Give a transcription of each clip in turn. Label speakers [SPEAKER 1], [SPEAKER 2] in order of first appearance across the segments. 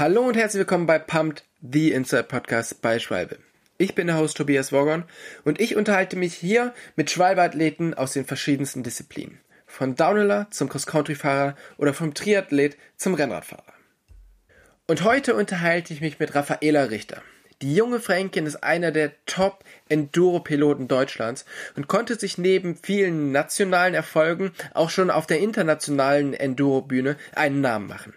[SPEAKER 1] Hallo und herzlich willkommen bei Pumped, the Inside Podcast bei Schwalbe. Ich bin der Host Tobias Wogon und ich unterhalte mich hier mit Schwalbe-Athleten aus den verschiedensten Disziplinen. Von Downhiller zum Cross-Country-Fahrer oder vom Triathlet zum Rennradfahrer. Und heute unterhalte ich mich mit Raffaela Richter. Die junge Fränkin ist einer der Top-Enduro-Piloten Deutschlands und konnte sich neben vielen nationalen Erfolgen auch schon auf der internationalen Enduro-Bühne einen Namen machen.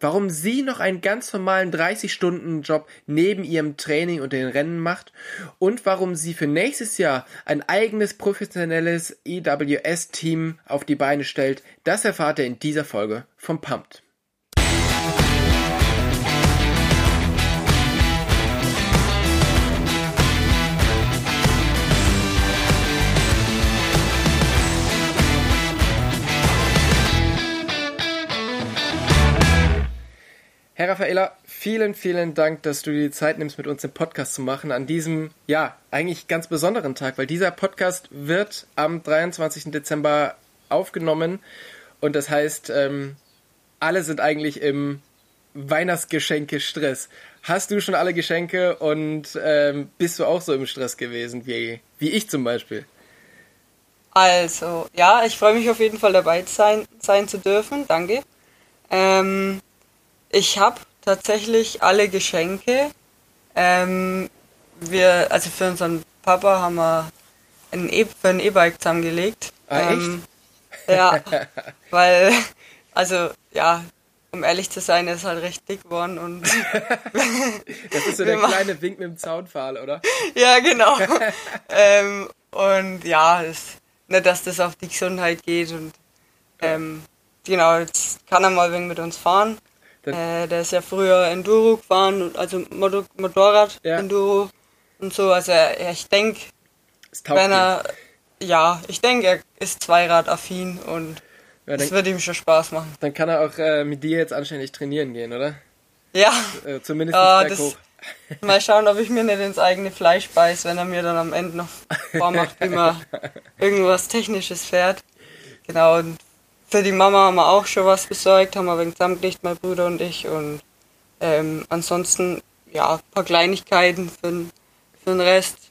[SPEAKER 1] Warum sie noch einen ganz normalen 30-Stunden-Job neben ihrem Training und den Rennen macht und warum sie für nächstes Jahr ein eigenes professionelles EWS-Team auf die Beine stellt, das erfahrt ihr in dieser Folge vom Pumped. Herr Raffaella, vielen, vielen Dank, dass du dir die Zeit nimmst, mit uns den Podcast zu machen an diesem, ja, eigentlich ganz besonderen Tag, weil dieser Podcast wird am 23. Dezember aufgenommen und das heißt, ähm, alle sind eigentlich im Weihnachtsgeschenke-Stress. Hast du schon alle Geschenke und ähm, bist du auch so im Stress gewesen, wie, wie ich zum Beispiel?
[SPEAKER 2] Also, ja, ich freue mich auf jeden Fall dabei sein, sein zu dürfen. Danke. Ähm, ich habe tatsächlich alle Geschenke. Ähm, wir, also für unseren Papa haben wir ein e für ein E-Bike zusammengelegt.
[SPEAKER 1] Ah,
[SPEAKER 2] ähm, Ja, weil, also ja, um ehrlich zu sein, er ist halt recht dick geworden und.
[SPEAKER 1] das ist so der kleine Wink mit dem Zaunpfahl, oder?
[SPEAKER 2] ja, genau. ähm, und ja, das, nicht, dass das auf die Gesundheit geht und ähm, genau, jetzt kann er mal wegen mit uns fahren. Äh, der ist ja früher Enduro gefahren, also Motor Motorrad ja. Enduro und so. Also er, ich denke, wenn er, ja, ich denke, er ist Zweirad-affin und ja, das wird ihm schon Spaß machen.
[SPEAKER 1] Dann kann er auch äh, mit dir jetzt anständig trainieren gehen, oder?
[SPEAKER 2] Ja.
[SPEAKER 1] Äh, zumindest ja, das, hoch.
[SPEAKER 2] Mal schauen, ob ich mir nicht ins eigene Fleisch beiß, wenn er mir dann am Ende noch vormacht, wie man irgendwas Technisches fährt. Genau, und für die Mama haben wir auch schon was besorgt, haben wir wegen zusammengelegt, mein Bruder und ich. Und ähm, ansonsten, ja, ein paar Kleinigkeiten für, für den Rest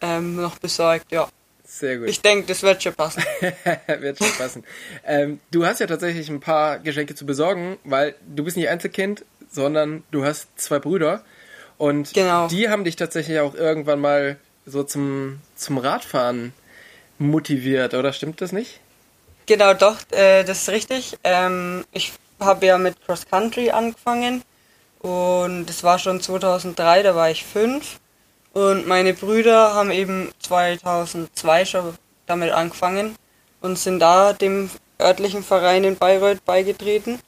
[SPEAKER 2] ähm, noch besorgt, ja.
[SPEAKER 1] Sehr gut.
[SPEAKER 2] Ich denke, das wird schon passen.
[SPEAKER 1] wird schon passen. Ähm, du hast ja tatsächlich ein paar Geschenke zu besorgen, weil du bist nicht Einzelkind, sondern du hast zwei Brüder. Und
[SPEAKER 2] genau.
[SPEAKER 1] die haben dich tatsächlich auch irgendwann mal so zum, zum Radfahren motiviert, oder stimmt das nicht?
[SPEAKER 2] Genau, doch, äh, das ist richtig. Ähm, ich habe ja mit Cross Country angefangen und das war schon 2003, da war ich fünf. Und meine Brüder haben eben 2002 schon damit angefangen und sind da dem örtlichen Verein in Bayreuth beigetreten,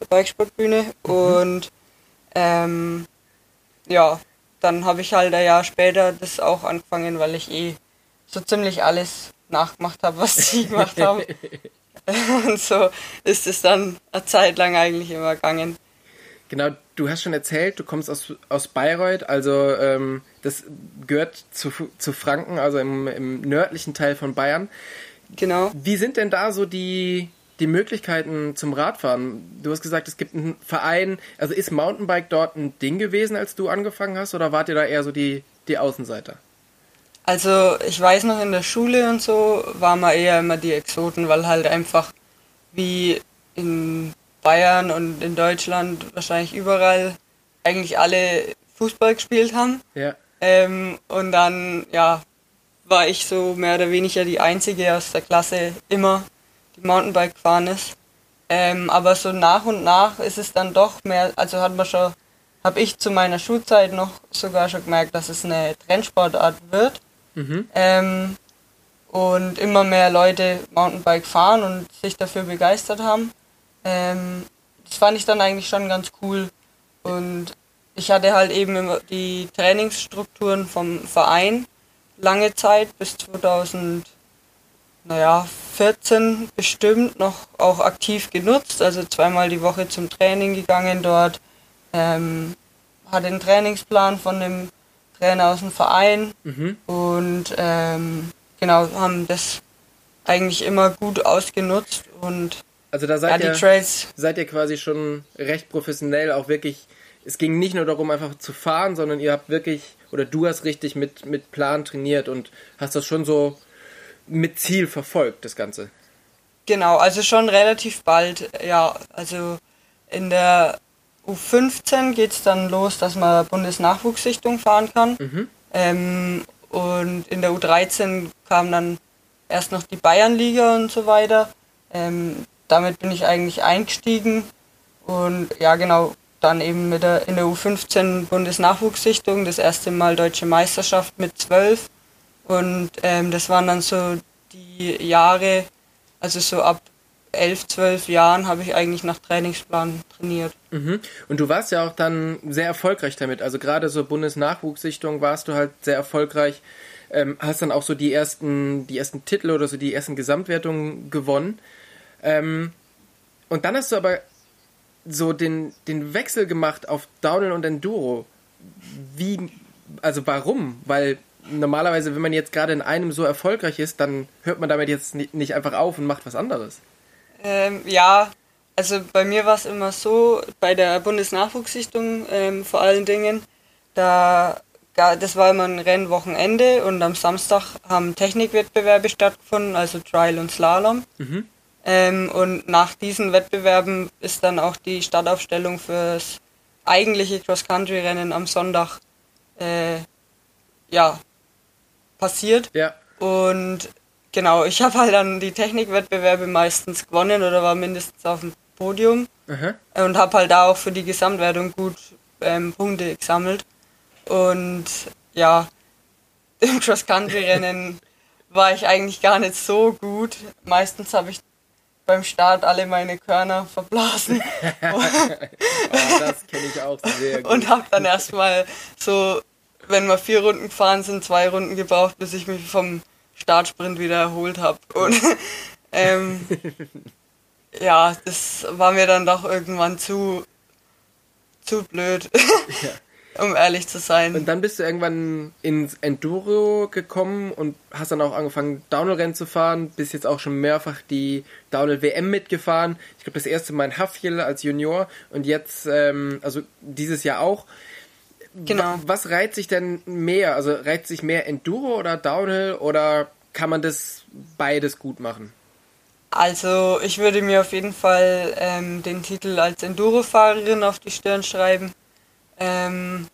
[SPEAKER 2] der Bikesportbühne. Mhm. Und ähm, ja, dann habe ich halt ein Jahr später das auch angefangen, weil ich eh so ziemlich alles nachgemacht habe, was sie gemacht haben. Und so ist es dann eine Zeit lang eigentlich immer gegangen.
[SPEAKER 1] Genau, du hast schon erzählt, du kommst aus, aus Bayreuth, also ähm, das gehört zu, zu Franken, also im, im nördlichen Teil von Bayern.
[SPEAKER 2] Genau.
[SPEAKER 1] Wie sind denn da so die, die Möglichkeiten zum Radfahren? Du hast gesagt, es gibt einen Verein, also ist Mountainbike dort ein Ding gewesen, als du angefangen hast, oder wart ihr da eher so die, die Außenseiter?
[SPEAKER 2] Also ich weiß noch in der Schule und so waren wir eher immer die Exoten, weil halt einfach wie in Bayern und in Deutschland wahrscheinlich überall eigentlich alle Fußball gespielt haben.
[SPEAKER 1] Ja.
[SPEAKER 2] Ähm, und dann, ja, war ich so mehr oder weniger die Einzige aus der Klasse immer, die Mountainbike gefahren ist. Ähm, aber so nach und nach ist es dann doch mehr, also hat man schon, habe ich zu meiner Schulzeit noch sogar schon gemerkt, dass es eine Trendsportart wird. Mhm. Ähm, und immer mehr Leute Mountainbike fahren und sich dafür begeistert haben. Ähm, das fand ich dann eigentlich schon ganz cool. Und ich hatte halt eben die Trainingsstrukturen vom Verein lange Zeit bis 2014 bestimmt noch auch aktiv genutzt. Also zweimal die Woche zum Training gegangen dort. Ähm, hatte einen Trainingsplan von dem Trainer aus dem Verein mhm. und ähm, genau haben das eigentlich immer gut ausgenutzt und
[SPEAKER 1] Also da seid,
[SPEAKER 2] Ja,
[SPEAKER 1] ihr, seid ihr quasi schon recht professionell, auch wirklich. Es ging nicht nur darum, einfach zu fahren, sondern ihr habt wirklich, oder du hast richtig mit, mit Plan trainiert und hast das schon so mit Ziel verfolgt, das Ganze.
[SPEAKER 2] Genau, also schon relativ bald, ja. Also in der U15 geht es dann los, dass man Bundesnachwuchssichtung fahren kann. Ähm, und in der U13 kam dann erst noch die Bayernliga und so weiter. Ähm, damit bin ich eigentlich eingestiegen. Und ja, genau, dann eben mit der, in der U15 Bundesnachwuchssichtung, das erste Mal deutsche Meisterschaft mit 12. Und ähm, das waren dann so die Jahre, also so ab 11, 12 Jahren habe ich eigentlich nach Trainingsplan trainiert.
[SPEAKER 1] Mhm. Und du warst ja auch dann sehr erfolgreich damit. Also gerade so Bundesnachwuchssichtung warst du halt sehr erfolgreich. Ähm, hast dann auch so die ersten, die ersten Titel oder so die ersten Gesamtwertungen gewonnen. Ähm, und dann hast du aber so den, den Wechsel gemacht auf Downhill und Enduro. Wie, also warum? Weil normalerweise, wenn man jetzt gerade in einem so erfolgreich ist, dann hört man damit jetzt ni- nicht einfach auf und macht was anderes.
[SPEAKER 2] Ähm, ja, also bei mir war es immer so, bei der Bundesnachwuchssichtung ähm, vor allen Dingen, da das war immer ein Rennwochenende und am Samstag haben Technikwettbewerbe stattgefunden, also Trial und Slalom. Ähm, und nach diesen Wettbewerben ist dann auch die Startaufstellung fürs eigentliche Cross-Country-Rennen am Sonntag äh, ja, passiert.
[SPEAKER 1] Ja.
[SPEAKER 2] Und genau, ich habe halt dann die Technikwettbewerbe meistens gewonnen oder war mindestens auf dem Podium
[SPEAKER 1] Aha.
[SPEAKER 2] und habe halt da auch für die Gesamtwertung gut ähm, Punkte gesammelt. Und ja, im Cross-Country-Rennen war ich eigentlich gar nicht so gut. Meistens habe ich beim Start alle meine Körner verblasen
[SPEAKER 1] Oh, das kenne ich auch sehr gut.
[SPEAKER 2] und habe dann erstmal so, wenn wir vier Runden gefahren sind, zwei Runden gebraucht, bis ich mich vom Startsprint wieder erholt habe. Und ähm, ja, das war mir dann doch irgendwann zu, zu blöd, um ehrlich zu sein.
[SPEAKER 1] Und dann bist du irgendwann ins Enduro gekommen und hast dann auch angefangen, Downhill-Rennen zu fahren. Bist jetzt auch schon mehrfach die Downhill-WM mitgefahren. Ich glaube, das erste Mal in Hafjell als Junior und jetzt, ähm, also dieses Jahr auch.
[SPEAKER 2] Genau.
[SPEAKER 1] Wa- Was reizt sich denn mehr? Also reizt sich mehr Enduro oder Downhill oder kann man das beides gut machen?
[SPEAKER 2] Also ich würde mir auf jeden Fall ähm, den Titel als Enduro-Fahrerin auf die Stirn schreiben. Ähm,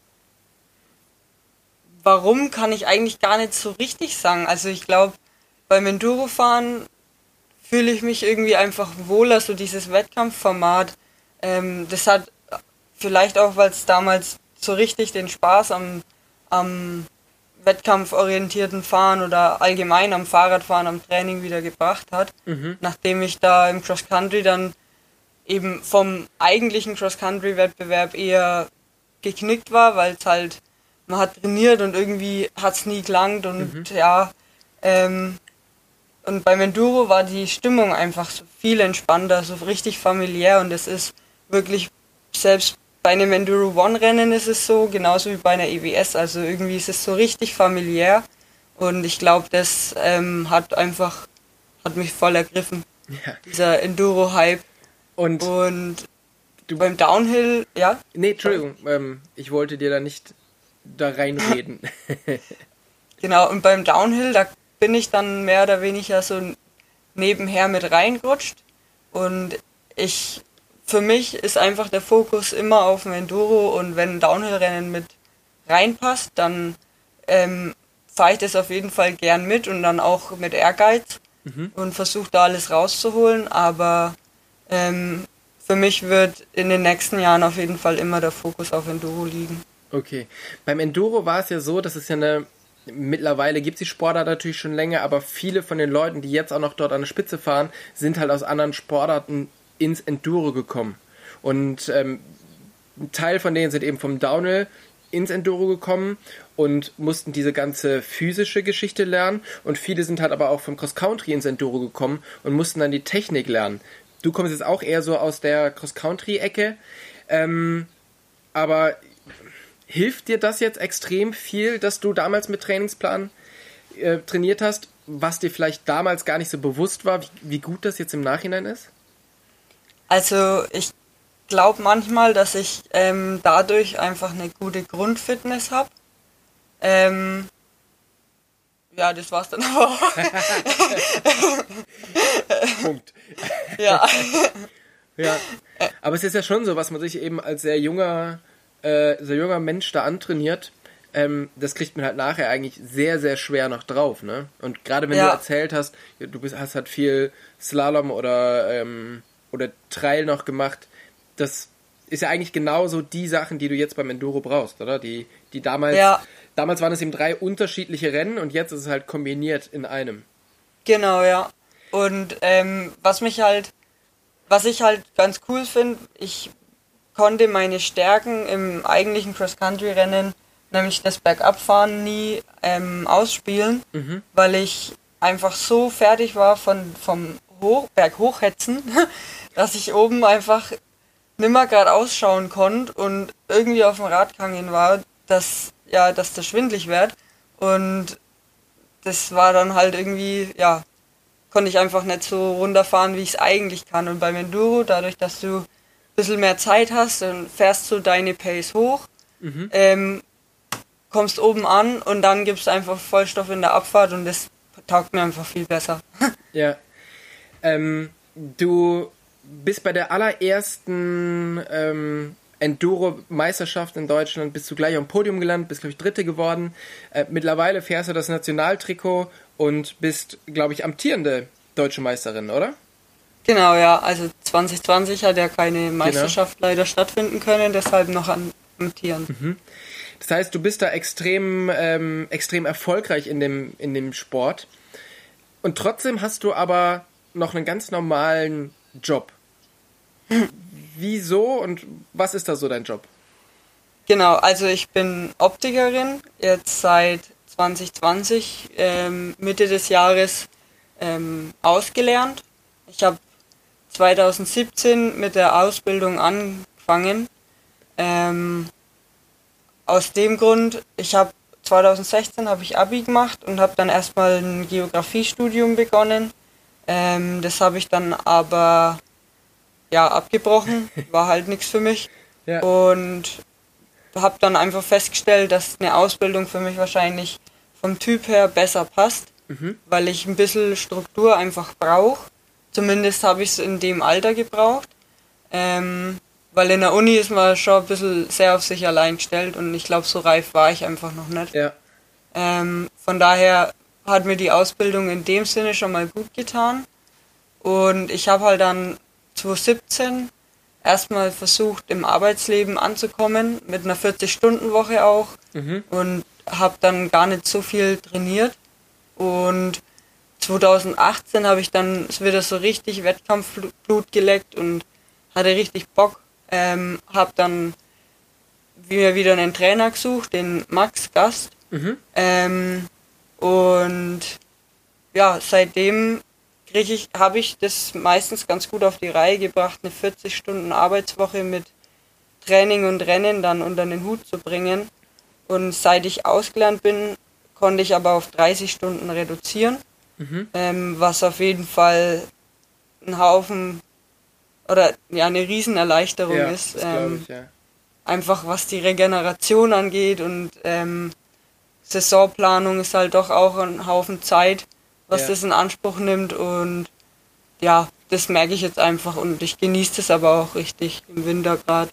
[SPEAKER 2] warum kann ich eigentlich gar nicht so richtig sagen. Also ich glaube, beim Enduro-Fahren fühle ich mich irgendwie einfach wohler, so dieses Wettkampfformat. Ähm, das hat vielleicht auch, weil es damals so richtig den Spaß am, am wettkampforientierten Fahren oder allgemein am Fahrradfahren, am Training wieder gebracht hat. Nachdem ich da im Cross Country dann eben vom eigentlichen Cross Country Wettbewerb eher geknickt war, weil es halt man hat trainiert und irgendwie hat es nie gelangt und ja ähm, und beim Enduro war die Stimmung einfach so viel entspannter, so richtig familiär und es ist wirklich selbst bei einem Enduro One Rennen ist es so, genauso wie bei einer EWS, also irgendwie ist es so richtig familiär und ich glaube, das ähm, hat einfach, hat mich voll ergriffen,
[SPEAKER 1] Ja.
[SPEAKER 2] dieser Enduro-Hype
[SPEAKER 1] Und
[SPEAKER 2] und beim Downhill, ja,
[SPEAKER 1] nee, Entschuldigung, ähm, ich wollte dir da nicht da reinreden.
[SPEAKER 2] Genau, und beim Downhill, da bin ich dann mehr oder weniger so nebenher mit reingerutscht. Und ich, für mich ist einfach der Fokus immer auf dem Enduro und wenn ein Downhill-Rennen mit reinpasst, dann ähm, fahre ich das auf jeden Fall gern mit und dann auch mit Ehrgeiz und versuche da alles rauszuholen. Aber ähm, für mich wird in den nächsten Jahren auf jeden Fall immer der Fokus auf Enduro liegen.
[SPEAKER 1] Okay. Beim Enduro war es ja so, dass es ja eine. Mittlerweile gibt es die Sportart natürlich schon länger, aber viele von den Leuten, die jetzt auch noch dort an der Spitze fahren, sind halt aus anderen Sportarten ins Enduro gekommen. Und ähm, ein Teil von denen sind eben vom Downhill ins Enduro gekommen und mussten diese ganze physische Geschichte lernen. Und viele sind halt aber auch vom Cross Country ins Enduro gekommen und mussten dann die Technik lernen. Du kommst jetzt auch eher so aus der Cross Country Ecke. Ähm, aber hilft dir das jetzt extrem viel, dass du damals mit Trainingsplan äh, trainiert hast, was dir vielleicht damals gar nicht so bewusst war, wie, wie gut das jetzt im Nachhinein ist?
[SPEAKER 2] Also ich glaube manchmal, dass ich ähm, dadurch einfach eine gute Grundfitness habe. Ähm, ja, das war's dann aber auch.
[SPEAKER 1] Punkt.
[SPEAKER 2] ja.
[SPEAKER 1] Ja. Aber es ist ja schon so, was man sich eben als sehr junger, äh, sehr junger Mensch da antrainiert. Ähm, das kriegt man halt nachher eigentlich sehr, sehr schwer noch drauf, ne? Und gerade wenn
[SPEAKER 2] Ja.
[SPEAKER 1] du erzählt hast, du bist, hast halt viel Slalom oder, ähm, oder Trail noch gemacht, das ist ja eigentlich genauso die Sachen, die du jetzt beim Enduro brauchst, oder? Die, die damals,
[SPEAKER 2] Ja.
[SPEAKER 1] damals waren es eben drei unterschiedliche Rennen und jetzt ist es halt kombiniert in einem.
[SPEAKER 2] Genau, ja. Und ähm, was mich halt, was ich halt ganz cool finde, ich konnte meine Stärken im eigentlichen Cross-Country-Rennen, nämlich das Bergabfahren, nie ähm, ausspielen, weil ich einfach so fertig war von, vom Hoch, Berghochhetzen, dass ich oben einfach nimmer gerade ausschauen konnte und irgendwie auf dem Rad gegangen war, dass, ja, dass das schwindlig wird. Und das war dann halt irgendwie, ja, konnte ich einfach nicht so runterfahren, wie ich es eigentlich kann. Und beim Enduro, dadurch, dass du ein bisschen mehr Zeit hast, dann fährst du deine Pace hoch, ähm, kommst oben an und dann gibst du einfach Vollstoff in der Abfahrt und das taugt mir einfach viel besser.
[SPEAKER 1] Ja. Ähm, du bist bei der allerersten ähm, Enduro-Meisterschaft in Deutschland, bist du gleich am Podium gelandet, bist, glaube ich, Dritte geworden. Äh, mittlerweile fährst du das Nationaltrikot und bist, glaube ich, amtierende deutsche Meisterin, oder?
[SPEAKER 2] genau, ja, also 2020 hat ja keine Meisterschaft leider stattfinden können, deshalb noch an amtieren.
[SPEAKER 1] Das heißt, du bist da extrem, ähm, extrem erfolgreich in dem, in dem Sport. Und trotzdem hast du aber noch einen ganz normalen Job. Wieso und was ist da so dein Job?
[SPEAKER 2] Genau, also ich bin Optikerin, jetzt seit 2020, ähm, Mitte des Jahres ähm, ausgelernt. Ich habe 2017 mit der Ausbildung angefangen. Ähm, aus dem Grund, ich habe 2016 habe ich Abi gemacht und habe dann erstmal ein Geografiestudium begonnen. Ähm, das habe ich dann aber ja abgebrochen, war halt nichts für mich.
[SPEAKER 1] Ja.
[SPEAKER 2] Und habe dann einfach festgestellt, dass eine Ausbildung für mich wahrscheinlich vom Typ her besser passt, weil ich ein bisschen Struktur einfach brauche. Zumindest habe ich es in dem Alter gebraucht. Ähm, weil in der Uni ist man schon ein bisschen sehr auf sich allein gestellt und ich glaube, so reif war ich einfach noch nicht.
[SPEAKER 1] Ja.
[SPEAKER 2] Ähm, von daher hat mir die Ausbildung in dem Sinne schon mal gut getan. Und ich habe halt dann 2017 erstmal versucht, im Arbeitsleben anzukommen, mit einer 40-Stunden-Woche auch. Und habe dann gar nicht so viel trainiert. Und 2018 habe ich dann wieder so richtig Wettkampfblut geleckt und hatte richtig Bock. Ähm, habe dann mir wieder einen Trainer gesucht, den Max Gast. Ähm, und ja, seitdem ich, habe ich das meistens ganz gut auf die Reihe gebracht, eine 40 Stunden Arbeitswoche mit Training und Rennen dann unter den Hut zu bringen. Und seit ich ausgelernt bin, konnte ich aber auf 30 Stunden reduzieren, ähm, was auf jeden Fall ein Haufen oder ja eine Riesenerleichterung
[SPEAKER 1] Ja,
[SPEAKER 2] ist. Ähm,
[SPEAKER 1] ich, ja.
[SPEAKER 2] einfach was die Regeneration angeht und ähm, Saisonplanung ist halt doch auch ein Haufen Zeit, was
[SPEAKER 1] Ja.
[SPEAKER 2] das in Anspruch nimmt und ja, das merke ich jetzt einfach und ich genieße das aber auch richtig im Winter gerade.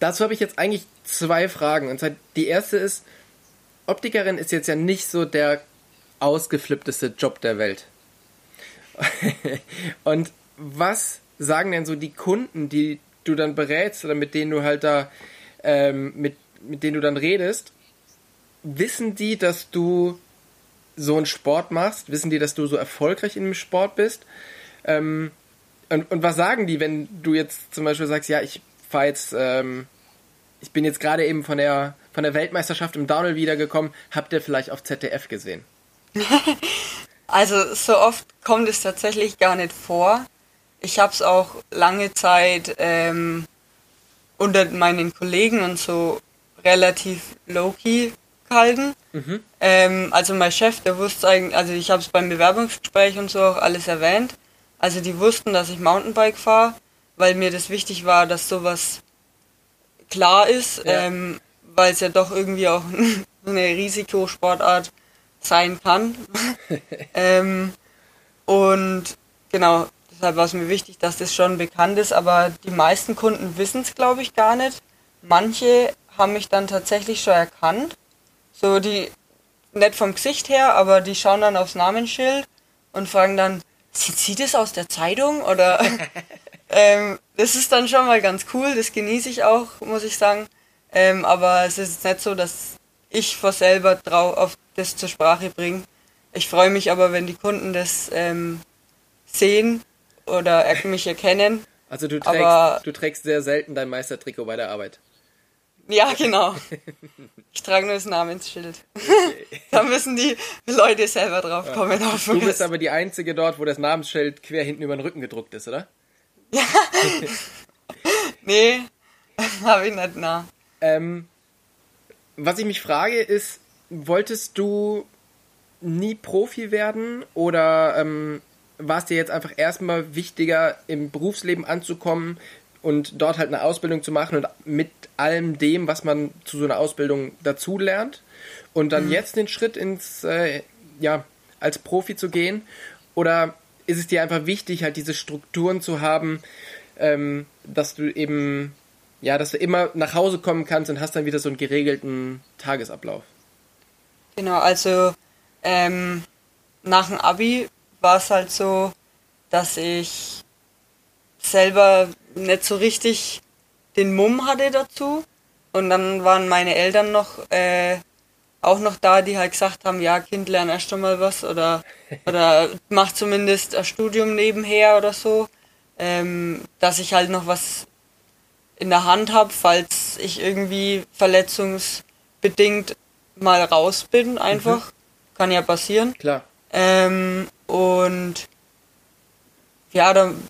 [SPEAKER 1] Dazu habe ich jetzt eigentlich zwei Fragen. Und zwar die erste ist, Optikerin ist jetzt ja nicht so der ausgeflippteste Job der Welt. Und was sagen denn so die Kunden, die du dann berätst oder mit denen du halt da, ähm, mit, mit denen du dann redest? Wissen die, dass du so einen Sport machst? Wissen die, dass du so erfolgreich dem Sport bist? Ähm, und, und was sagen die, wenn du jetzt zum Beispiel sagst, ja, ich fahre jetzt, ähm, ich bin jetzt gerade eben von der, von der Weltmeisterschaft im Downhill wiedergekommen, habt ihr vielleicht auf ZDF gesehen?
[SPEAKER 2] Also so oft kommt es tatsächlich gar nicht vor. Ich habe es auch lange Zeit ähm, unter meinen Kollegen und so relativ low-key gehalten. Ähm, also mein Chef, der wusste eigentlich, also ich habe es beim Bewerbungsgespräch und so auch alles erwähnt. Also die wussten, dass ich Mountainbike fahre, weil mir das wichtig war, dass sowas klar ist, ja. ähm, weil es ja doch irgendwie auch eine Risikosportart sein kann. ähm, und genau, deshalb war es mir wichtig, dass das schon bekannt ist, aber die meisten Kunden wissen es, glaube ich, gar nicht. Manche haben mich dann tatsächlich schon erkannt. So die, nicht vom Gesicht her, aber die schauen dann aufs Namensschild und fragen dann, sind Sie das aus der Zeitung? Oder ähm, das ist dann schon mal ganz cool, das genieße ich auch, muss ich sagen. Ähm, aber es ist nicht so, dass ich vor selber drauf auf das zur Sprache bringe. Ich freue mich aber, wenn die Kunden das ähm, sehen oder mich erkennen.
[SPEAKER 1] Also du trägst, aber, du trägst sehr selten dein Meistertrikot bei der Arbeit.
[SPEAKER 2] Ja, genau. Ich trage nur das Namensschild. Okay. da müssen die Leute selber drauf kommen. Ja.
[SPEAKER 1] Du bist aber die Einzige dort, wo das Namensschild quer hinten über den Rücken gedruckt ist, oder? Ja.
[SPEAKER 2] nee, habe ich nicht, na.
[SPEAKER 1] Ähm, was ich mich frage ist, wolltest du nie Profi werden oder ähm, war es dir jetzt einfach erstmal wichtiger, im Berufsleben anzukommen und dort halt eine Ausbildung zu machen und mit allem dem, was man zu so einer Ausbildung dazu lernt und dann mhm. jetzt den Schritt ins, äh, ja, als Profi zu gehen? Oder ist es dir einfach wichtig, halt diese Strukturen zu haben, ähm, dass du eben, ja, dass du immer nach Hause kommen kannst und hast dann wieder so einen geregelten Tagesablauf?
[SPEAKER 2] Genau, also ähm, nach dem Abi war es halt so, dass ich selber nicht so richtig den Mumm hatte dazu. Und dann waren meine Eltern noch äh, auch noch da, die halt gesagt haben, ja, Kind, lern erst einmal was oder, oder mach zumindest ein Studium nebenher oder so, ähm, dass ich halt noch was in der Hand habe, falls ich irgendwie verletzungsbedingt mal raus bin, einfach. Mhm. Kann ja passieren.
[SPEAKER 1] Klar.
[SPEAKER 2] Ähm, und ja, dann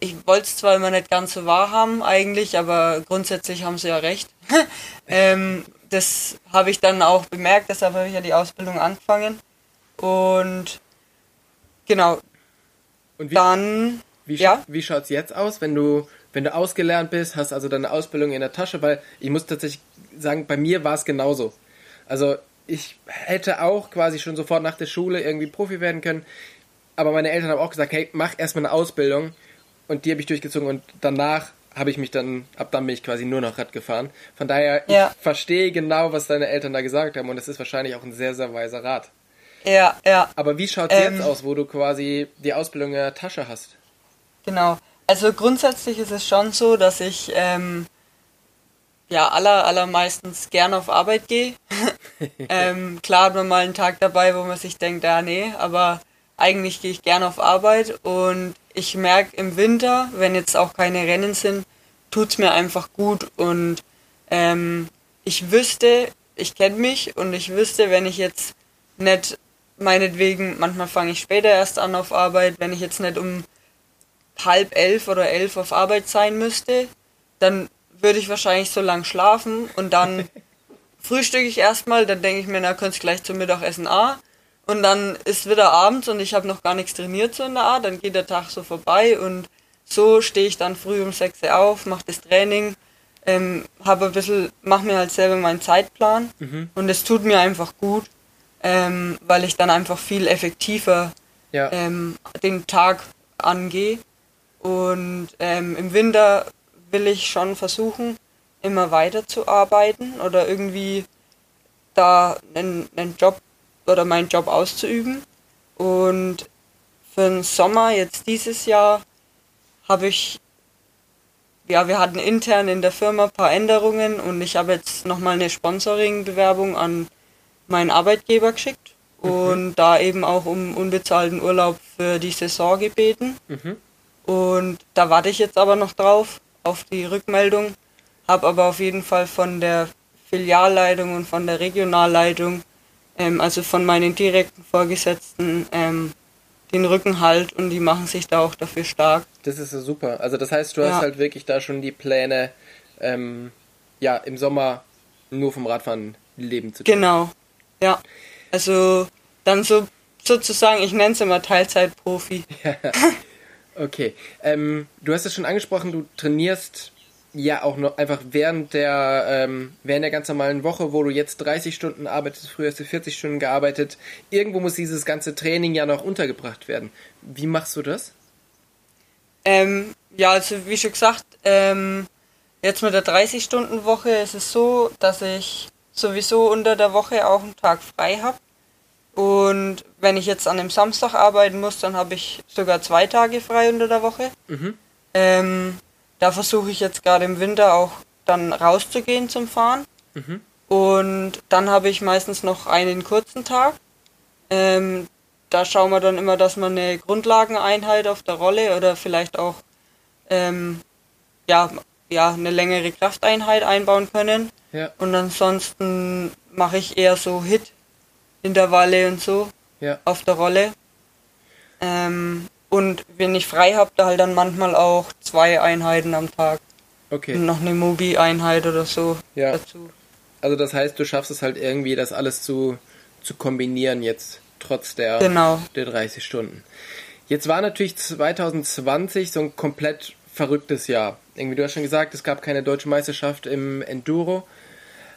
[SPEAKER 2] ich wollte es zwar immer nicht ganz so wahr haben eigentlich, aber grundsätzlich haben sie ja recht. ähm, das habe ich dann auch bemerkt, deshalb habe ich ja die Ausbildung angefangen. Und genau.
[SPEAKER 1] Und wie, dann. Wie, ja? wie schaut es jetzt aus, wenn du, wenn du ausgelernt bist, hast also deine Ausbildung in der Tasche? Weil ich muss tatsächlich sagen, bei mir war es genauso. Also ich hätte auch quasi schon sofort nach der Schule irgendwie Profi werden können. Aber meine Eltern haben auch gesagt, hey, mach erstmal eine Ausbildung und die habe ich durchgezogen und danach habe ich mich dann, ab dann bin ich quasi nur noch Rad gefahren. Von daher, ja. ich verstehe genau, was deine Eltern da gesagt haben und es ist wahrscheinlich auch ein sehr, sehr weiser Rat.
[SPEAKER 2] Ja, ja.
[SPEAKER 1] Aber wie schaut es ähm, jetzt aus, wo du quasi die Ausbildung in der Tasche hast?
[SPEAKER 2] Genau. Also grundsätzlich ist es schon so, dass ich ähm, ja aller, allermeistens gern auf Arbeit gehe. ähm, klar hat man mal einen Tag dabei, wo man sich denkt, ja nee, aber eigentlich gehe ich gern auf Arbeit und ich merke im Winter, wenn jetzt auch keine Rennen sind, tut es mir einfach gut und ähm, ich wüsste, ich kenne mich und ich wüsste, wenn ich jetzt nicht meinetwegen, manchmal fange ich später erst an auf Arbeit, wenn ich jetzt nicht um halb elf oder elf auf Arbeit sein müsste, dann würde ich wahrscheinlich so lang schlafen und dann frühstücke ich erstmal, dann denke ich mir, na, könntest gleich zum Mittagessen A und dann ist wieder abends und ich habe noch gar nichts trainiert so in der Art. Dann geht der Tag so vorbei und so stehe ich dann früh um 6 Uhr auf, mache das Training, ähm, habe ein bisschen, mache mir halt selber meinen Zeitplan mhm. und es tut mir einfach gut, ähm, weil ich dann einfach viel effektiver ja. ähm, den Tag angehe. Und ähm, im Winter will ich schon versuchen, immer weiter zu arbeiten oder irgendwie da einen, einen Job oder meinen Job auszuüben. Und für den Sommer jetzt dieses Jahr habe ich, ja, wir hatten intern in der Firma ein paar Änderungen und ich habe jetzt nochmal eine Sponsoring-Bewerbung an meinen Arbeitgeber geschickt mhm. und da eben auch um unbezahlten Urlaub für die Saison gebeten. Mhm. Und da warte ich jetzt aber noch drauf, auf die Rückmeldung, habe aber auf jeden Fall von der Filialleitung und von der Regionalleitung ähm, also von meinen direkten Vorgesetzten, ähm, den Rücken halt und die machen sich da auch dafür stark.
[SPEAKER 1] Das ist ja super. Also das heißt, du ja. hast halt wirklich da schon die Pläne, ähm, ja, im Sommer nur vom Radfahren leben zu
[SPEAKER 2] können. Genau, ja. Also dann so sozusagen, ich nenne es immer Teilzeitprofi. Ja.
[SPEAKER 1] Okay. Ähm, du hast es schon angesprochen, du trainierst ja auch noch einfach während der, ähm, während der ganz normalen Woche, wo du jetzt 30 Stunden arbeitest, früher hast du 40 Stunden gearbeitet. Irgendwo muss dieses ganze Training ja noch untergebracht werden. Wie machst du das?
[SPEAKER 2] Ähm, ja, also wie schon gesagt, ähm, jetzt mit der 30-Stunden-Woche ist es so, dass ich sowieso unter der Woche auch einen Tag frei habe. Und wenn ich jetzt an einem Samstag arbeiten muss, dann habe ich sogar zwei Tage frei unter der Woche.
[SPEAKER 1] Mhm.
[SPEAKER 2] Ähm, da versuche ich jetzt gerade im Winter auch dann rauszugehen zum Fahren.
[SPEAKER 1] Mhm.
[SPEAKER 2] Und dann habe ich meistens noch einen kurzen Tag. Ähm, da schauen wir dann immer, dass man eine Grundlageneinheit auf der Rolle oder vielleicht auch ähm, ja, ja, eine längere Krafteinheit einbauen können.
[SPEAKER 1] Ja.
[SPEAKER 2] Und ansonsten mache ich eher so Hit-Intervalle und so
[SPEAKER 1] Ja.
[SPEAKER 2] auf der Rolle. Ähm, und wenn ich frei habe, da halt dann manchmal auch zwei Einheiten am Tag.
[SPEAKER 1] Okay.
[SPEAKER 2] Und noch eine Mobi-Einheit oder so
[SPEAKER 1] Ja.
[SPEAKER 2] dazu.
[SPEAKER 1] Also das heißt, du schaffst es halt irgendwie, das alles zu, zu kombinieren jetzt, trotz der,
[SPEAKER 2] Genau.
[SPEAKER 1] der 30 Stunden. Jetzt war natürlich 2020 so ein komplett verrücktes Jahr. Irgendwie, du hast schon gesagt, es gab keine deutsche Meisterschaft im Enduro.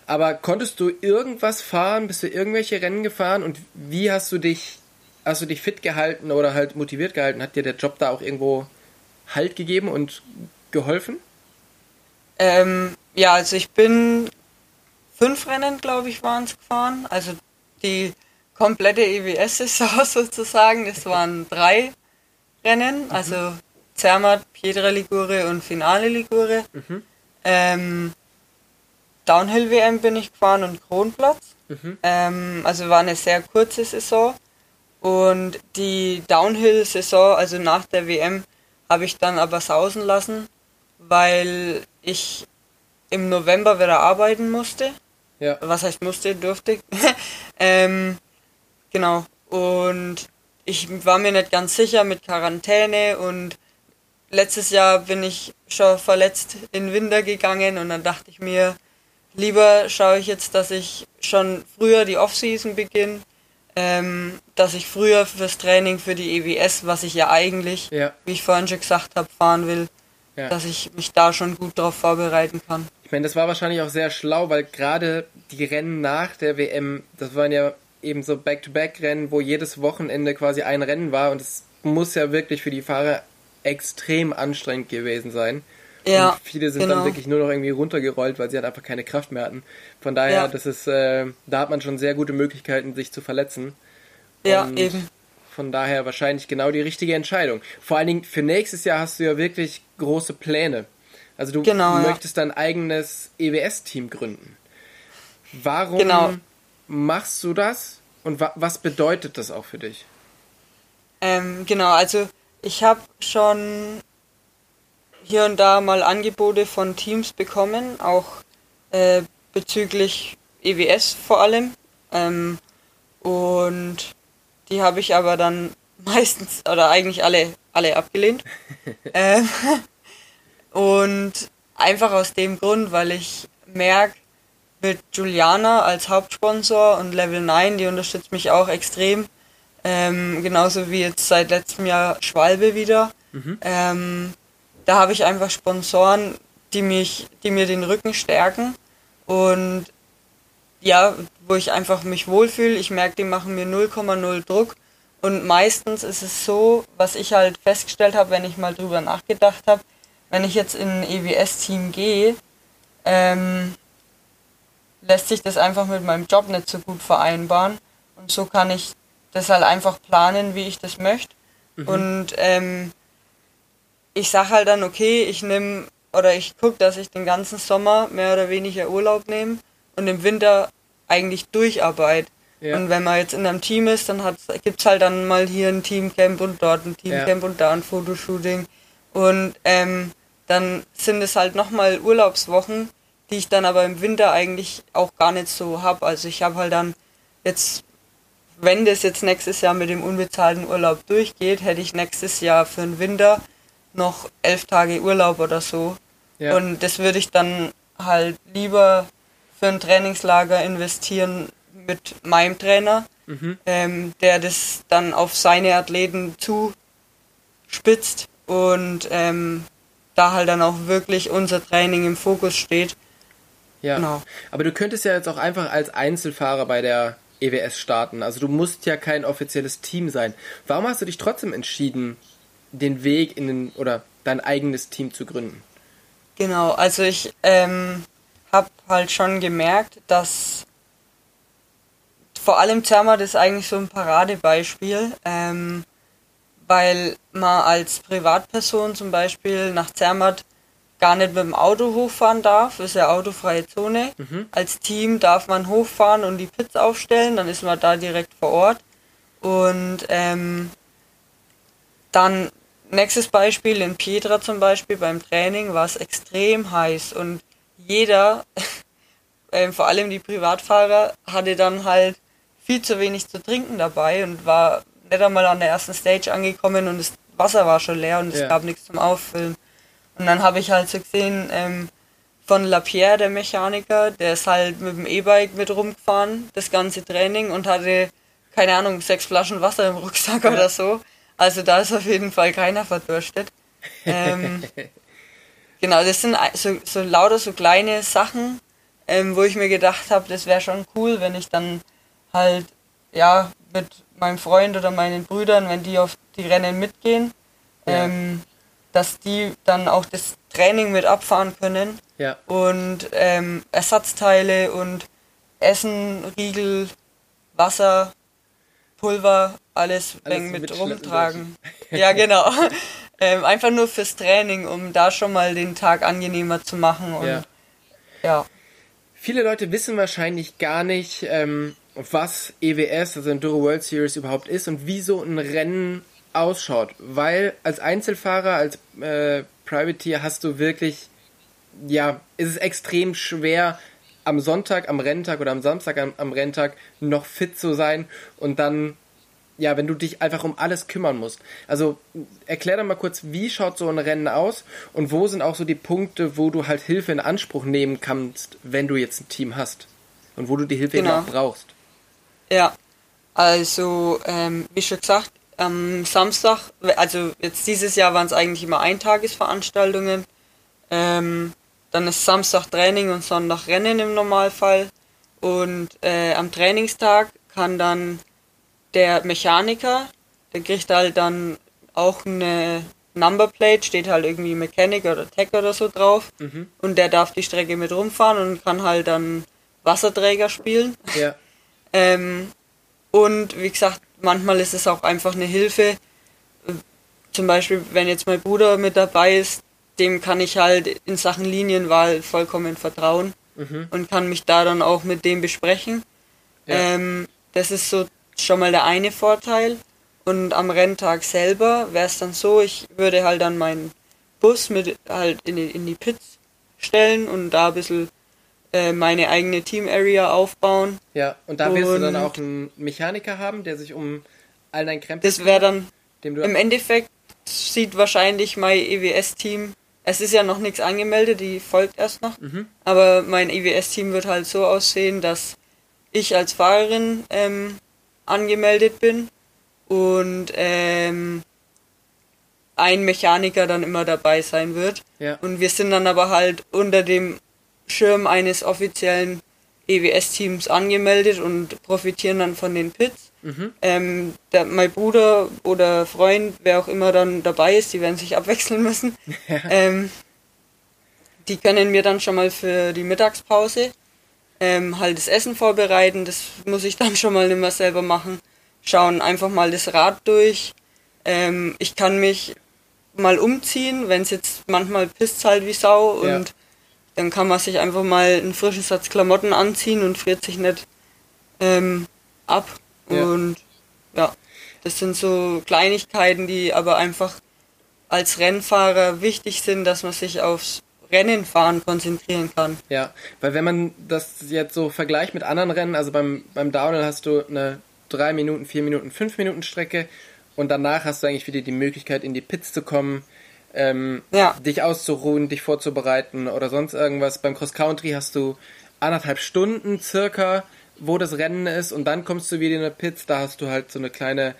[SPEAKER 1] Aber konntest du irgendwas fahren? Bist du irgendwelche Rennen gefahren? Und wie hast du dich, hast du dich fit gehalten oder halt motiviert gehalten? Hat dir der Job da auch irgendwo Halt gegeben und geholfen?
[SPEAKER 2] Ähm, ja, also ich bin fünf Rennen, glaube ich, waren es gefahren. Also die komplette EWS-Saison sozusagen. Es waren drei Rennen, also Zermatt, Pietra Ligure und Finale Ligure.
[SPEAKER 1] Mhm.
[SPEAKER 2] Ähm, Downhill-WM bin ich gefahren und Kronplatz.
[SPEAKER 1] Mhm.
[SPEAKER 2] Ähm, also war eine sehr kurze Saison. Und die Downhill-Saison, also nach der WM, habe ich dann aber sausen lassen, weil ich im November wieder arbeiten musste.
[SPEAKER 1] Ja.
[SPEAKER 2] Was heißt musste, durfte. ähm, genau. Und ich war mir nicht ganz sicher mit Quarantäne und letztes Jahr bin ich schon verletzt in Winter gegangen und dann dachte ich mir, lieber schaue ich jetzt, dass ich schon früher die Offseason beginne, ähm, dass ich früher fürs Training für die EWS, was ich ja eigentlich,
[SPEAKER 1] Ja.
[SPEAKER 2] wie ich vorhin schon gesagt habe, fahren will,
[SPEAKER 1] Ja.
[SPEAKER 2] dass ich mich da schon gut darauf vorbereiten kann.
[SPEAKER 1] Ich meine, das war wahrscheinlich auch sehr schlau, weil gerade die Rennen nach der WM, das waren ja eben so Back-to-Back-Rennen, wo jedes Wochenende quasi ein Rennen war und es muss ja wirklich für die Fahrer extrem anstrengend gewesen sein.
[SPEAKER 2] Ja,
[SPEAKER 1] und viele sind
[SPEAKER 2] genau.
[SPEAKER 1] dann wirklich nur noch irgendwie runtergerollt, weil sie halt einfach keine Kraft mehr hatten. Von daher,
[SPEAKER 2] Ja.
[SPEAKER 1] das ist, äh, da hat man schon sehr gute Möglichkeiten, sich zu verletzen.
[SPEAKER 2] Ja,
[SPEAKER 1] Und
[SPEAKER 2] eben.
[SPEAKER 1] Von daher wahrscheinlich genau die richtige Entscheidung. Vor allen Dingen für nächstes Jahr hast du ja wirklich große Pläne. Also du
[SPEAKER 2] Genau, ja.
[SPEAKER 1] möchtest dein eigenes EWS-Team gründen. Warum
[SPEAKER 2] Genau.
[SPEAKER 1] machst du das und wa was bedeutet das auch für dich?
[SPEAKER 2] Ähm, genau, also ich habe schon hier und da mal Angebote von Teams bekommen, auch äh, bezüglich EWS vor allem. Ähm, und die habe ich aber dann meistens oder eigentlich alle, alle abgelehnt. ähm, und einfach aus dem Grund, weil ich merke, mit Juliana als Hauptsponsor und Level 9, die unterstützt mich auch extrem. Ähm, genauso wie jetzt seit letztem Jahr Schwalbe wieder. Ähm, da habe ich einfach Sponsoren, die mich, die mir den Rücken stärken und ja, wo ich einfach mich wohlfühle. Ich merke, die machen mir 0,0 Druck. Und meistens ist es so, was ich halt festgestellt habe, wenn ich mal drüber nachgedacht habe, wenn ich jetzt in ein EWS-Team gehe, ähm, lässt sich das einfach mit meinem Job nicht so gut vereinbaren. Und so kann ich das halt einfach planen, wie ich das möchte. Und ähm, ich sag halt dann, okay, ich nehme oder ich gucke, dass ich den ganzen Sommer mehr oder weniger Urlaub nehme und im Winter eigentlich durcharbeite.
[SPEAKER 1] Ja.
[SPEAKER 2] Und wenn man jetzt in einem Team ist, dann gibt es halt dann mal hier ein Teamcamp und dort ein Teamcamp und da ein Fotoshooting. Und ähm, dann sind es halt nochmal Urlaubswochen, die ich dann aber im Winter eigentlich auch gar nicht so habe. Also ich habe halt dann jetzt, wenn das jetzt nächstes Jahr mit dem unbezahlten Urlaub durchgeht, hätte ich nächstes Jahr für den Winter noch elf Tage Urlaub oder so.
[SPEAKER 1] Ja.
[SPEAKER 2] Und das würde ich dann halt lieber für ein Trainingslager investieren mit meinem Trainer,
[SPEAKER 1] Mhm.
[SPEAKER 2] ähm, der das dann auf seine Athleten zuspitzt und ähm, da halt dann auch wirklich unser Training im Fokus steht.
[SPEAKER 1] Ja.
[SPEAKER 2] Genau.
[SPEAKER 1] Aber du könntest ja jetzt auch einfach als Einzelfahrer bei der EWS starten. Also du musst ja kein offizielles Team sein. Warum hast du dich trotzdem entschieden, den Weg in den oder dein eigenes Team zu gründen?
[SPEAKER 2] Genau, also ich ähm, habe halt schon gemerkt, dass vor allem Zermatt ist eigentlich so ein Paradebeispiel, ähm, weil man als Privatperson zum Beispiel nach Zermatt gar nicht mit dem Auto hochfahren darf, ist ja autofreie Zone.
[SPEAKER 1] Mhm.
[SPEAKER 2] Als Team darf man hochfahren und die Pits aufstellen, dann ist man da direkt vor Ort. Und ähm, dann nächstes Beispiel in Pietra zum Beispiel beim Training war es extrem heiß und jeder, ähm, vor allem die Privatfahrer, hatte dann halt viel zu wenig zu trinken dabei und war nicht einmal an der ersten Stage angekommen und das Wasser war schon leer und es
[SPEAKER 1] Ja.
[SPEAKER 2] gab nichts zum Auffüllen. Und dann habe ich halt so gesehen, ähm, von Lapierre, der Mechaniker, der ist halt mit dem E-Bike mit rumgefahren, das ganze Training und hatte, keine Ahnung, sechs Flaschen Wasser im Rucksack
[SPEAKER 1] Ja.
[SPEAKER 2] oder so. Also da ist auf jeden Fall keiner verdurstet. Ähm, genau, das sind so, so lauter so kleine Sachen, ähm, wo ich mir gedacht habe, das wäre schon cool, wenn ich dann halt, ja, mit meinem Freund oder meinen Brüdern, wenn die auf die Rennen mitgehen,
[SPEAKER 1] Ja.
[SPEAKER 2] ähm, dass die dann auch das Training mit abfahren können
[SPEAKER 1] Ja.
[SPEAKER 2] und ähm, Ersatzteile und Essen, Riegel, Wasser, Pulver, alles,
[SPEAKER 1] Alles
[SPEAKER 2] mit rumtragen. ja, genau. ähm, einfach nur fürs Training, um da schon mal den Tag angenehmer zu machen. Und
[SPEAKER 1] Ja.
[SPEAKER 2] ja.
[SPEAKER 1] Viele Leute wissen wahrscheinlich gar nicht, ähm, was EWS, also Enduro World Series überhaupt ist und wie so ein Rennen ausschaut. Weil als Einzelfahrer, als äh, Privateer hast du wirklich, ja, ist es extrem schwer, am Sonntag, am Renntag oder am Samstag am, am Renntag noch fit zu sein und dann, ja, wenn du dich einfach um alles kümmern musst. Also erklär doch mal kurz, wie schaut so ein Rennen aus und wo sind auch so die Punkte, wo du halt Hilfe in Anspruch nehmen kannst, wenn du jetzt ein Team hast und wo du die Hilfe
[SPEAKER 2] Genau.
[SPEAKER 1] brauchst.
[SPEAKER 2] Ja, also ähm, wie schon gesagt, am Samstag, also jetzt dieses Jahr waren es eigentlich immer Eintagesveranstaltungen. Ähm, dann ist Samstag Training und Sonntag Rennen im Normalfall. Und äh, am Trainingstag kann dann der Mechaniker, der kriegt halt dann auch eine Numberplate, steht halt irgendwie Mechanic oder Tech oder so drauf. Und der darf die Strecke mit rumfahren und kann halt dann Wasserträger spielen.
[SPEAKER 1] Ja,
[SPEAKER 2] Ähm, und wie gesagt, manchmal ist es auch einfach eine Hilfe. Äh, Zum Beispiel, wenn jetzt mein Bruder mit dabei ist, dem kann ich halt in Sachen Linienwahl vollkommen vertrauen und kann mich da dann auch mit dem besprechen.
[SPEAKER 1] Ja.
[SPEAKER 2] Ähm, das ist so schon mal der eine Vorteil. Und am Renntag selber wäre es dann so, ich würde halt dann meinen Bus mit halt in die, in die Pits stellen und da ein bisschen äh, meine eigene Team-Area aufbauen.
[SPEAKER 1] ja. Und da wirst du dann
[SPEAKER 2] Und-
[SPEAKER 1] auch einen Mechaniker haben, der sich um all dein Krempel
[SPEAKER 2] Das wäre dann Im Endeffekt sieht wahrscheinlich mein EWS-Team, es ist ja noch nichts angemeldet, die folgt erst noch, aber mein EWS-Team wird halt so aussehen, dass ich als Fahrerin ähm, angemeldet bin und ähm, ein Mechaniker dann immer dabei sein wird.
[SPEAKER 1] Ja.
[SPEAKER 2] Und wir sind dann aber halt unter dem Schirm eines offiziellen EWS-Teams angemeldet und profitieren dann von den Pits. Ähm, der, mein Bruder oder Freund, wer auch immer dann dabei ist, die werden sich abwechseln müssen. ähm, die können mir dann schon mal für die Mittagspause ähm, halt das Essen vorbereiten. Das muss ich dann schon mal nicht mehr selber machen. Schauen einfach mal das Rad durch. Ähm, ich kann mich mal umziehen, wenn es jetzt manchmal pisst halt wie Sau
[SPEAKER 1] Ja.
[SPEAKER 2] und dann kann man sich einfach mal einen frischen Satz Klamotten anziehen und friert sich nicht ähm, ab.
[SPEAKER 1] Ja.
[SPEAKER 2] Und ja, das sind so Kleinigkeiten, die aber einfach als Rennfahrer wichtig sind, dass man sich aufs Rennenfahren konzentrieren kann.
[SPEAKER 1] Ja, weil wenn man das jetzt so vergleicht mit anderen Rennen, also beim, beim Downhill hast du eine 3 Minuten, 4 Minuten, 5 Minuten Strecke und danach hast du eigentlich wieder die Möglichkeit, in die Pits zu kommen, ähm,
[SPEAKER 2] Ja.
[SPEAKER 1] dich auszuruhen, dich vorzubereiten oder sonst irgendwas. Beim Cross Country hast du anderthalb Stunden circa, wo das Rennen ist und dann kommst du wieder in die Pits, da hast du halt so eine kleine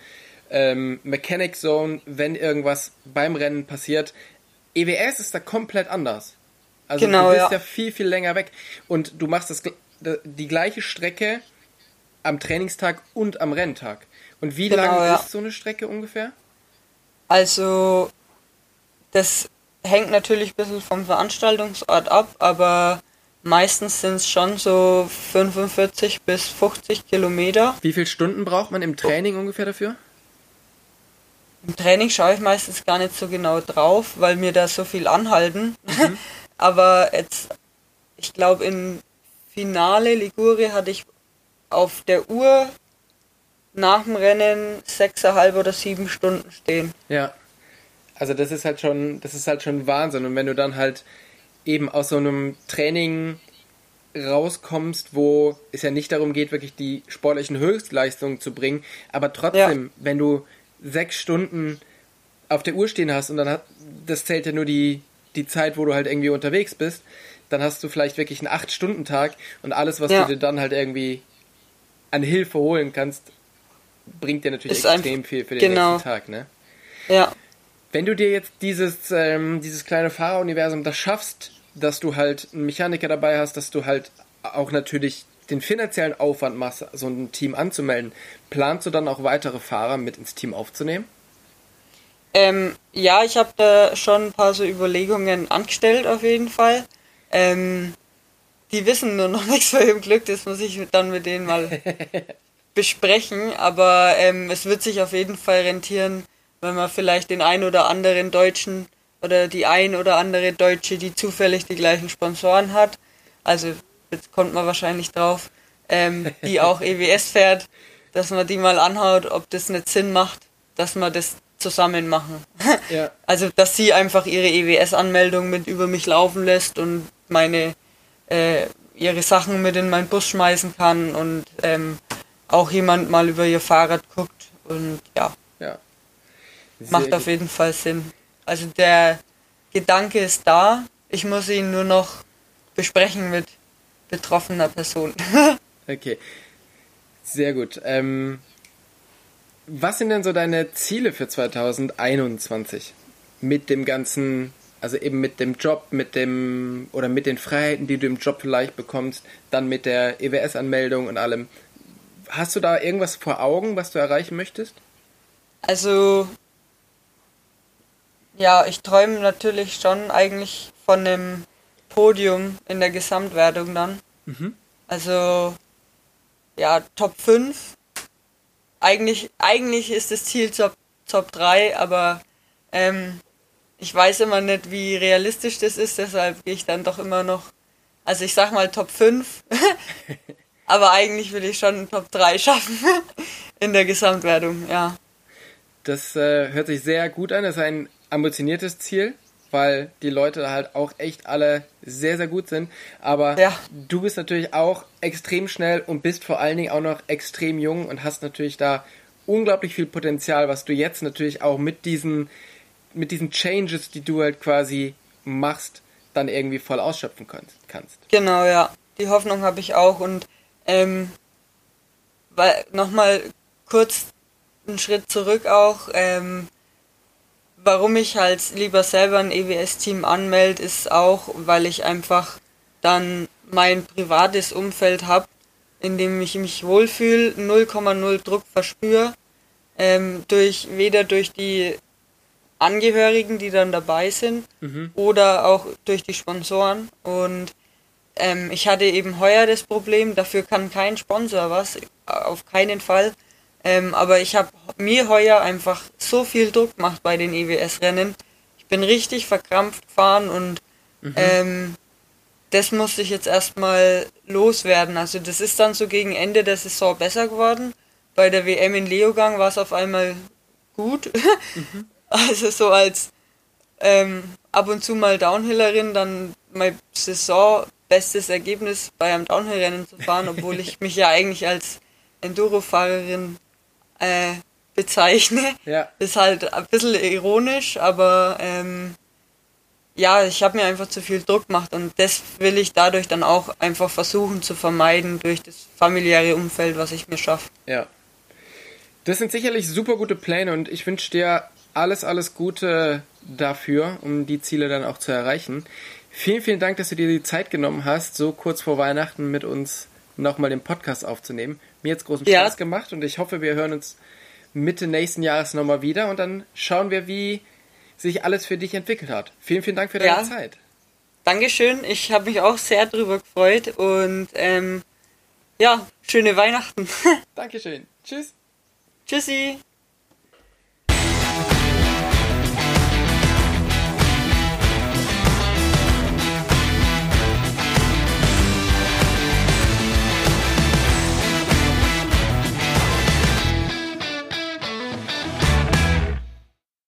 [SPEAKER 1] ähm, Mechanic Zone, wenn irgendwas beim Rennen passiert. EWS ist da komplett anders. Also
[SPEAKER 2] Genau,
[SPEAKER 1] du bist ja.
[SPEAKER 2] ja.
[SPEAKER 1] viel, viel länger weg und du machst das, die gleiche Strecke am Trainingstag und am Renntag. Und wie
[SPEAKER 2] Genau,
[SPEAKER 1] lang
[SPEAKER 2] ja.
[SPEAKER 1] ist so eine Strecke ungefähr?
[SPEAKER 2] Also, das hängt natürlich ein bisschen vom Veranstaltungsort ab, aber meistens sind es schon so 45 bis 50 Kilometer.
[SPEAKER 1] Wie viele Stunden braucht man im Training ungefähr dafür?
[SPEAKER 2] Im Training schaue ich meistens gar nicht so genau drauf, weil mir da so viel anhalten. aber jetzt, ich glaube, in Finale Ligure hatte ich auf der Uhr nach dem Rennen sechseinhalb oder sieben Stunden stehen.
[SPEAKER 1] Ja. Also das ist halt schon, das ist halt schon Wahnsinn. Und wenn du dann halt eben aus so einem Training rauskommst, wo es ja nicht darum geht, wirklich die sportlichen Höchstleistungen zu bringen, aber trotzdem, wenn du sechs Stunden auf der Uhr stehen hast und dann hat, das zählt ja nur die, die Zeit, wo du halt irgendwie unterwegs bist, dann hast du vielleicht wirklich einen acht-Stunden-Tag und alles, was
[SPEAKER 2] Ja.
[SPEAKER 1] du dir dann halt irgendwie an Hilfe holen kannst, bringt dir natürlich
[SPEAKER 2] Ist
[SPEAKER 1] extrem viel für den
[SPEAKER 2] genau.
[SPEAKER 1] nächsten Tag, ne?
[SPEAKER 2] Ja,
[SPEAKER 1] Wenn du dir jetzt dieses, ähm, dieses kleine Fahreruniversum das schaffst, dass du halt einen Mechaniker dabei hast, dass du halt auch natürlich den finanziellen Aufwand machst, so ein Team anzumelden, planst du dann auch weitere Fahrer mit ins Team aufzunehmen?
[SPEAKER 2] Ähm, ja, ich habe da schon ein paar so Überlegungen angestellt auf jeden Fall. Ähm, die wissen nur noch nichts von ihrem Glück, das muss ich dann mit denen mal besprechen. Aber ähm, es wird sich auf jeden Fall rentieren, wenn man vielleicht den ein oder anderen Deutschen oder die ein oder andere Deutsche, die zufällig die gleichen Sponsoren hat, also jetzt kommt man wahrscheinlich drauf, ähm, die auch EWS fährt, dass man die mal anhaut, ob das nicht Sinn macht, dass man das zusammen machen.
[SPEAKER 1] Ja.
[SPEAKER 2] Also, dass sie einfach ihre EWS-Anmeldung mit über mich laufen lässt und meine äh, ihre Sachen mit in meinen Bus schmeißen kann und ähm, auch jemand mal über ihr Fahrrad guckt und ja,
[SPEAKER 1] Ja.
[SPEAKER 2] Macht auf
[SPEAKER 1] gut.
[SPEAKER 2] jeden Fall Sinn. Also der Gedanke ist da, ich muss ihn nur noch besprechen mit betroffener Person.
[SPEAKER 1] Okay. Sehr gut. Ähm, was sind denn so deine Ziele für 2021? Mit dem ganzen, also eben mit dem Job, mit dem, oder mit den Freiheiten, die du im Job vielleicht bekommst, dann mit der EWS-Anmeldung und allem. Hast du da irgendwas vor Augen, was du erreichen möchtest?
[SPEAKER 2] Also, ja, ich träume natürlich schon eigentlich von einem Podium in der Gesamtwertung dann. Also, ja, Top 5. Eigentlich, eigentlich ist das Ziel Top, Top 3, aber ähm, ich weiß immer nicht, wie realistisch das ist, deshalb gehe ich dann doch immer noch, also ich sag mal Top 5. aber eigentlich will ich schon Top 3 schaffen in der Gesamtwertung, ja.
[SPEAKER 1] Das äh, hört sich sehr gut an. Das ist ein ambitioniertes Ziel, weil die Leute halt auch echt alle sehr, sehr gut sind. Aber
[SPEAKER 2] Ja.
[SPEAKER 1] du bist natürlich auch extrem schnell und bist vor allen Dingen auch noch extrem jung und hast natürlich da unglaublich viel Potenzial, was du jetzt natürlich auch mit diesen, mit diesen Changes, die du halt quasi machst, dann irgendwie voll ausschöpfen kannst. kannst.
[SPEAKER 2] Genau, ja. Die Hoffnung habe ich auch und ähm, weil nochmal kurz einen Schritt zurück auch, ähm, warum ich halt lieber selber ein EWS-Team anmelde, ist auch, weil ich einfach dann mein privates Umfeld habe, in dem ich mich wohlfühle, 0,0 Druck verspüre, ähm, durch, weder durch die Angehörigen, die dann dabei sind, oder auch durch die Sponsoren. Und ähm, ich hatte eben heuer das Problem, dafür kann kein Sponsor was, auf keinen Fall. Ähm, aber ich habe mir heuer einfach so viel Druck gemacht bei den EWS-Rennen. Ich bin richtig verkrampft gefahren und ähm, das musste ich jetzt erstmal loswerden. Also das ist dann so gegen Ende der Saison besser geworden. Bei der WM in Leogang war es auf einmal gut. Also so als ähm, ab und zu mal Downhillerin, dann mein Saison bestes Ergebnis bei einem Downhill-Rennen zu fahren, obwohl ich mich ja eigentlich als Enduro-Fahrerin äh, bezeichne.
[SPEAKER 1] Ja.
[SPEAKER 2] Ist halt ein bisschen ironisch, aber ähm, ja, ich habe mir einfach zu viel Druck gemacht und das will ich dadurch dann auch einfach versuchen zu vermeiden durch das familiäre Umfeld, was ich mir schaffe.
[SPEAKER 1] Ja. Das sind sicherlich super gute Pläne und ich wünsche dir alles, alles Gute dafür, um die Ziele dann auch zu erreichen. Vielen, vielen Dank, dass du dir die Zeit genommen hast, so kurz vor Weihnachten mit uns nochmal den Podcast aufzunehmen. Mir hat es großen Spaß ja. gemacht und ich hoffe, wir hören uns Mitte nächsten Jahres nochmal wieder und dann schauen wir, wie sich alles für dich entwickelt hat. Vielen, vielen Dank für deine ja. Zeit.
[SPEAKER 2] Dankeschön, ich habe mich auch sehr drüber gefreut und ähm, ja, schöne Weihnachten.
[SPEAKER 1] Dankeschön. Tschüss.
[SPEAKER 2] Tschüssi.